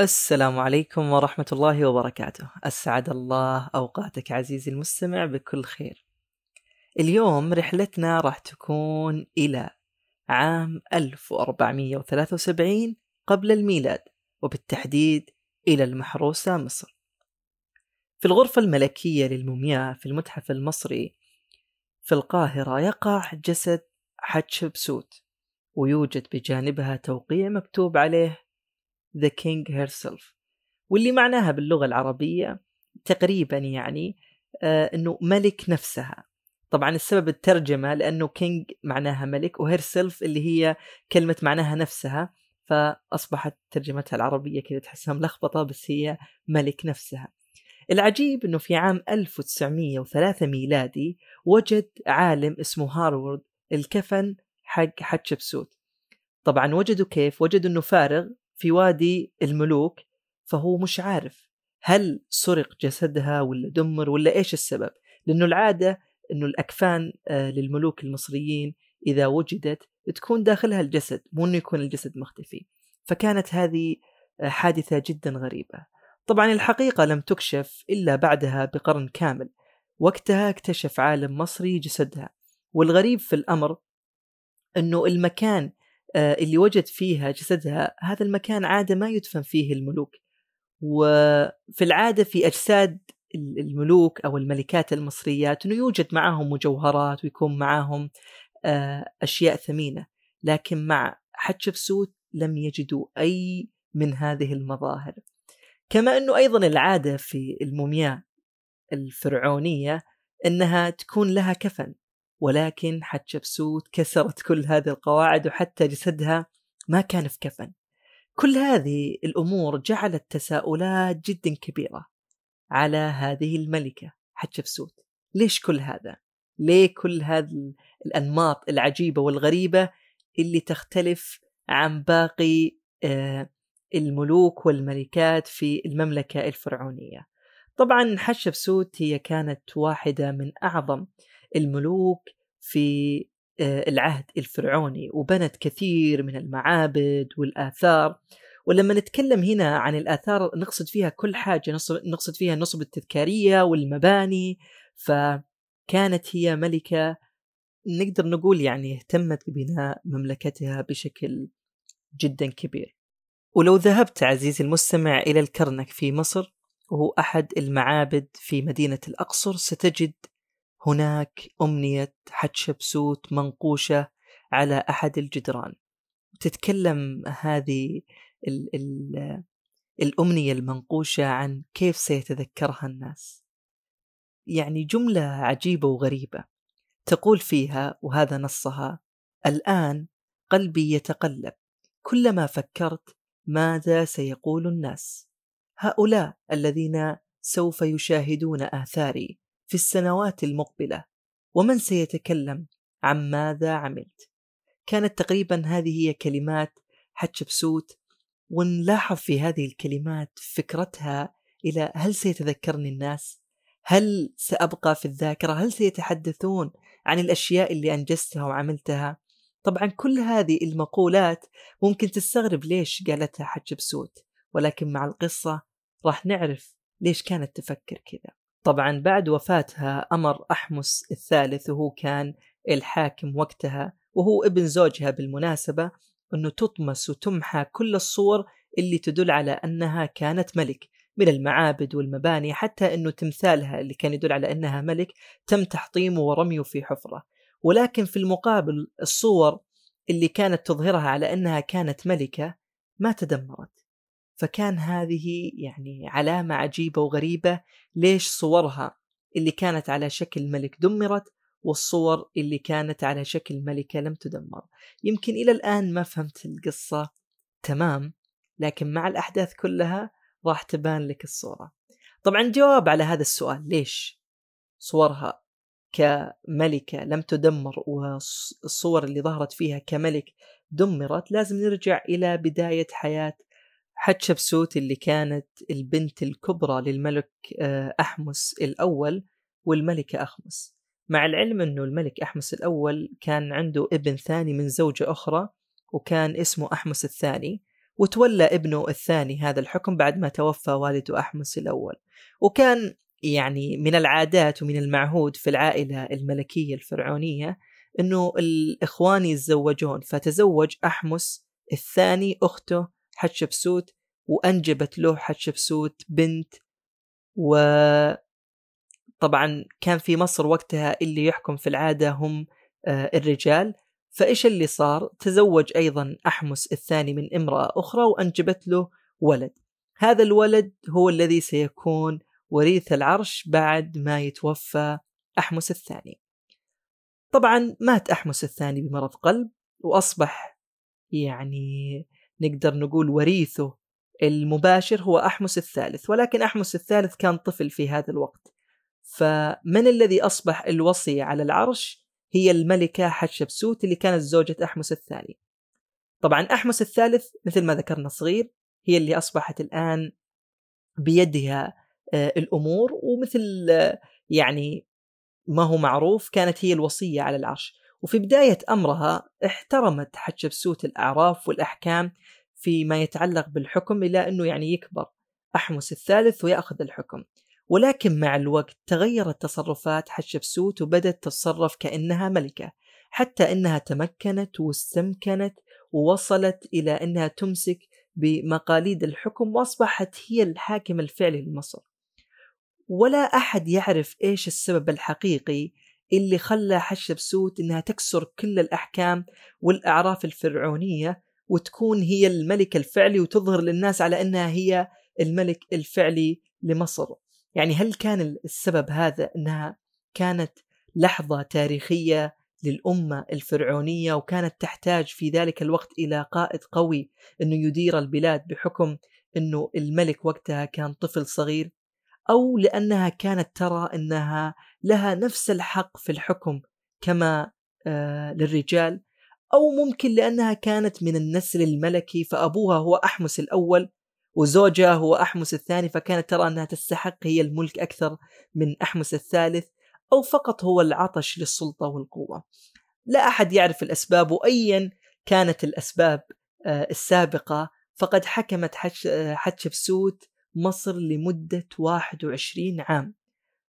السلام عليكم ورحمة الله وبركاته. أسعد الله أوقاتك عزيزي المستمع بكل خير. اليوم رحلتنا راح تكون إلى عام 1473 قبل الميلاد وبالتحديد إلى المحروسة مصر. في الغرفة الملكية للمومياء في المتحف المصري في القاهرة يقع جسد حتشبسوت ويوجد بجانبها توقيع مكتوب عليه The King herself. واللي معناها باللغة العربية تقريبا يعني آه إنه ملك نفسها. طبعا السبب الترجمة لأنه كينج معناها ملك وهيرسلف اللي هي كلمة معناها نفسها. فأصبحت ترجمتها العربية كذا تحسها ملخبطة بس هي ملك نفسها. العجيب إنه في عام 1903 ميلادي وجد عالم اسمه هارورد الكفن حق حتشبسوت. طبعا وجدوا كيف؟ وجدوا إنه فارغ في وادي الملوك فهو مش عارف هل سرق جسدها ولا دمر ولا إيش السبب. لأنه العادة إنه الأكفان آه، للملوك المصريين إذا وجدت تكون داخلها الجسد مو إنه يكون الجسد مختفي. فكانت هذه آه، حادثة جدا غريبة. طبعا الحقيقة لم تكشف إلا بعدها بقرن كامل. وقتها اكتشف عالم مصري جسدها. والغريب في الأمر إنه المكان اللي وجد فيها جسدها هذا المكان عادة ما يدفن فيه الملوك. وفي العادة في أجساد الملوك أو الملكات المصريات أنه يوجد معهم مجوهرات ويكون معهم آه، أشياء ثمينة. لكن مع حتشبسوت لم يجدوا أي من هذه المظاهر. كما أنه أيضا العادة في المومياء الفرعونية أنها تكون لها كفن. ولكن حتشبسوت كسرت كل هذه القواعد وحتى جسدها ما كان في كفن. كل هذه الأمور جعلت تساؤلات جدا كبيرة على هذه الملكة حتشبسوت. ليش كل هذا؟ ليه كل هذه الأنماط العجيبة والغريبة اللي تختلف عن باقي آه، الملوك والملكات في المملكة الفرعونية؟ طبعا حتشبسوت هي كانت واحدة من أعظم الملوك في آه، العهد الفرعوني وبنت كثير من المعابد والآثار. ولما نتكلم هنا عن الآثار نقصد فيها كل حاجة نقصد فيها النصب التذكارية والمباني. فكانت هي ملكة نقدر نقول يعني اهتمت ببناء مملكتها بشكل جدا كبير. ولو ذهبت عزيزي المستمع إلى الكرنك في مصر وهو أحد المعابد في مدينة الأقصر ستجد هناك أمنية حتشبسوت منقوشة على أحد الجدران. تتكلم هذه ال ال الأمنية المنقوشة عن كيف سيتذكرها الناس. يعني جملة عجيبة وغريبة. تقول فيها وهذا نصها الآن قلبي يتقلب. كلما فكرت ماذا سيقول الناس؟ هؤلاء الذين سوف يشاهدون آثاري في السنوات المقبلة ومن سيتكلم عن ماذا عملت. كانت تقريبا هذه هي كلمات حتشبسوت ونلاحظ في هذه الكلمات فكرتها إلى هل سيتذكرني الناس؟ هل سأبقى في الذاكرة؟ هل سيتحدثون عن الأشياء اللي أنجزتها وعملتها؟ طبعا كل هذه المقولات ممكن تستغرب ليش قالتها حتشبسوت ولكن مع القصة راح نعرف ليش كانت تفكر كذا. طبعا بعد وفاتها أمر أحمس الثالث وهو كان الحاكم وقتها وهو ابن زوجها بالمناسبة أنه تطمس وتمحى كل الصور اللي تدل على أنها كانت ملك. من المعابد والمباني حتى أنه تمثالها اللي كان يدل على أنها ملك تم تحطيمه ورميه في حفرة. ولكن في المقابل الصور اللي كانت تظهرها على أنها كانت ملكة ما تدمرت. فكان هذه يعني علامة عجيبة وغريبة ليش صورها اللي كانت على شكل ملك دمرت والصور اللي كانت على شكل ملكة لم تدمر. يمكن إلى الآن ما فهمت القصة تمام لكن مع الأحداث كلها راح تبان لك الصورة. طبعا جواب على هذا السؤال ليش صورها كملكة لم تدمر والصور اللي ظهرت فيها كملك دمرت؟ لازم نرجع إلى بداية حياة حتشبسوت اللي كانت البنت الكبرى للملك آه، أحمس الأول والملكة أخمس. مع العلم أنه الملك أحمس الأول كان عنده ابن ثاني من زوجة أخرى وكان اسمه أحمس الثاني وتولى ابنه الثاني هذا الحكم بعد ما توفى والده أحمس الأول. وكان يعني من العادات ومن المعهود في العائلة الملكية الفرعونية أنه الإخوان يتزوجون فتزوج أحمس الثاني أخته حتشبسوت وأنجبت له حتشبسوت بنت و طبعا كان في مصر وقتها اللي يحكم في العادة هم آه، الرجال. فإيش اللي صار؟ تزوج أيضا أحمس الثاني من امرأة أخرى وأنجبت له ولد. هذا الولد هو الذي سيكون وريث العرش بعد ما يتوفى أحمس الثاني. طبعا مات أحمس الثاني بمرض قلب وأصبح يعني نقدر نقول وريثه المباشر هو أحمس الثالث ولكن أحمس الثالث كان طفل في هذا الوقت. فمن الذي أصبح الوصي على العرش هي الملكة حتشبسوت اللي كانت زوجة أحمس الثاني. طبعا أحمس الثالث مثل ما ذكرنا صغير هي اللي أصبحت الآن بيدها آه، الأمور ومثل آه، يعني ما هو معروف كانت هي الوصية على العرش. وفي بداية أمرها احترمت حتشبسوت الأعراف والأحكام فيما يتعلق بالحكم إلى أنه يعني يكبر أحمس الثالث ويأخذ الحكم. ولكن مع الوقت تغيرت تصرفات حتشبسوت وبدت تتصرف كأنها ملكة حتى أنها تمكنت واستمكنت ووصلت إلى أنها تمسك بمقاليد الحكم وأصبحت هي الحاكم الفعلي لمصر. ولا أحد يعرف إيش السبب الحقيقي اللي خلى حتشبسوت إنها تكسر كل الأحكام والأعراف الفرعونية وتكون هي الملك الفعلي وتظهر للناس على أنها هي الملك الفعلي لمصر. يعني هل كان السبب هذا أنها كانت لحظة تاريخية للأمة الفرعونية وكانت تحتاج في ذلك الوقت إلى قائد قوي أنه يدير البلاد بحكم أنه الملك وقتها كان طفل صغير؟ أو لأنها كانت ترى أنها لها نفس الحق في الحكم كما آه للرجال أو ممكن لأنها كانت من النسل الملكي فأبوها هو أحمس الأول وزوجها هو أحمس الثاني فكانت ترى أنها تستحق هي الملك أكثر من أحمس الثالث أو فقط هو العطش للسلطة والقوة. لا أحد يعرف الأسباب وأيا كانت الأسباب آه، السابقة فقد حكمت حتشبسوت مصر لمدة 21 عام.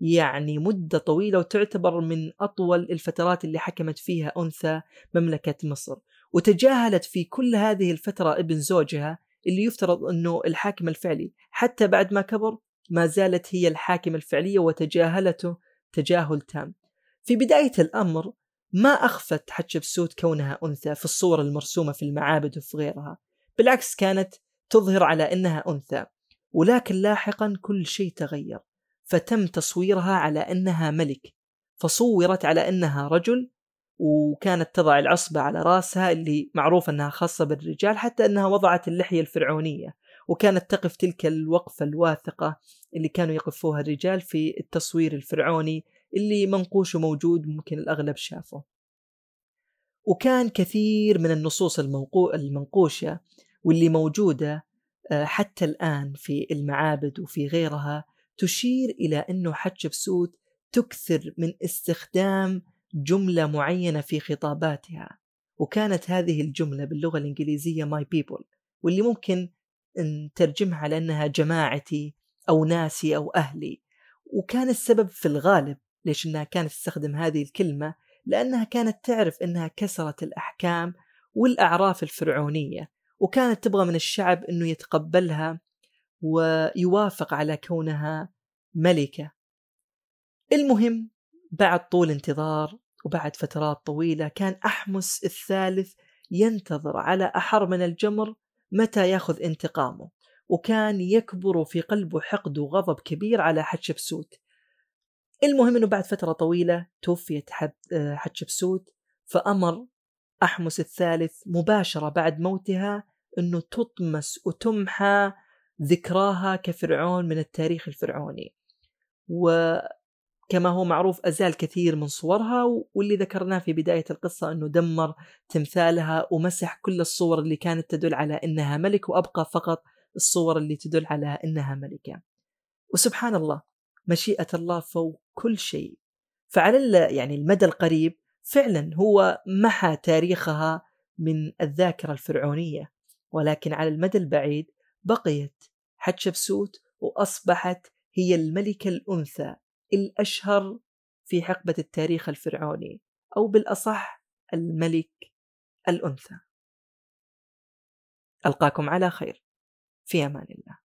يعني مدة طويلة وتعتبر من أطول الفترات اللي حكمت فيها أنثى مملكة مصر. وتجاهلت في كل هذه الفترة ابن زوجها اللي يفترض أنه الحاكم الفعلي. حتى بعد ما كبر ما زالت هي الحاكمة الفعلية وتجاهلته تجاهل تام. في بداية الأمر ما أخفت حتشبسوت كونها أنثى في الصور المرسومة في المعابد وفي غيرها. بالعكس كانت تظهر على أنها أنثى. ولكن لاحقا كل شيء تغير فتم تصويرها على أنها ملك فصورت على أنها رجل وكانت تضع العصبة على رأسها اللي معروف أنها خاصة بالرجال حتى أنها وضعت اللحية الفرعونية وكانت تقف تلك الوقفة الواثقة اللي كانوا يقفوها الرجال في التصوير الفرعوني اللي منقوش موجود ممكن الأغلب شافه. وكان كثير من النصوص المنقوشة واللي موجودة حتى الآن في المعابد وفي غيرها تشير إلى أنه حتشبسوت تكثر من استخدام جملة معينة في خطاباتها. وكانت هذه الجملة باللغة الإنجليزية my people واللي ممكن نترجمها على أنها جماعتي أو ناسي أو أهلي وكان السبب في الغالب ليش أنها كانت تستخدم هذه الكلمة؟ لأنها كانت تعرف أنها كسرت الأحكام والأعراف الفرعونية. وكانت تبغى من الشعب أنه يتقبلها ويوافق على كونها ملكة. المهم بعد طول انتظار وبعد فترات طويلة كان أحمس الثالث ينتظر على أحر من الجمر متى يأخذ انتقامه وكان يكبر في قلبه حقد وغضب كبير على حتشبسوت. المهم إنه بعد فترة طويلة توفيت حتشبسوت فأمر أحمس الثالث مباشرة بعد موتها إنه تطمس وتمحى ذكراها كفرعون من التاريخ الفرعوني. وكما هو معروف أزال كثير من صورها واللي ذكرناه في بداية القصة أنه دمر تمثالها ومسح كل الصور اللي كانت تدل على أنها ملك وأبقى فقط الصور اللي تدل على أنها ملكة. وسبحان الله مشيئة الله فوق كل شيء. فعلى يعني المدى القريب فعلا هو محى تاريخها من الذاكرة الفرعونية. ولكن على المدى البعيد بقيت حتشبسوت وأصبحت هي الملكة الأنثى الأشهر في حقبة التاريخ الفرعوني أو بالأصح الملك الأنثى. ألقاكم على خير. في أمان الله.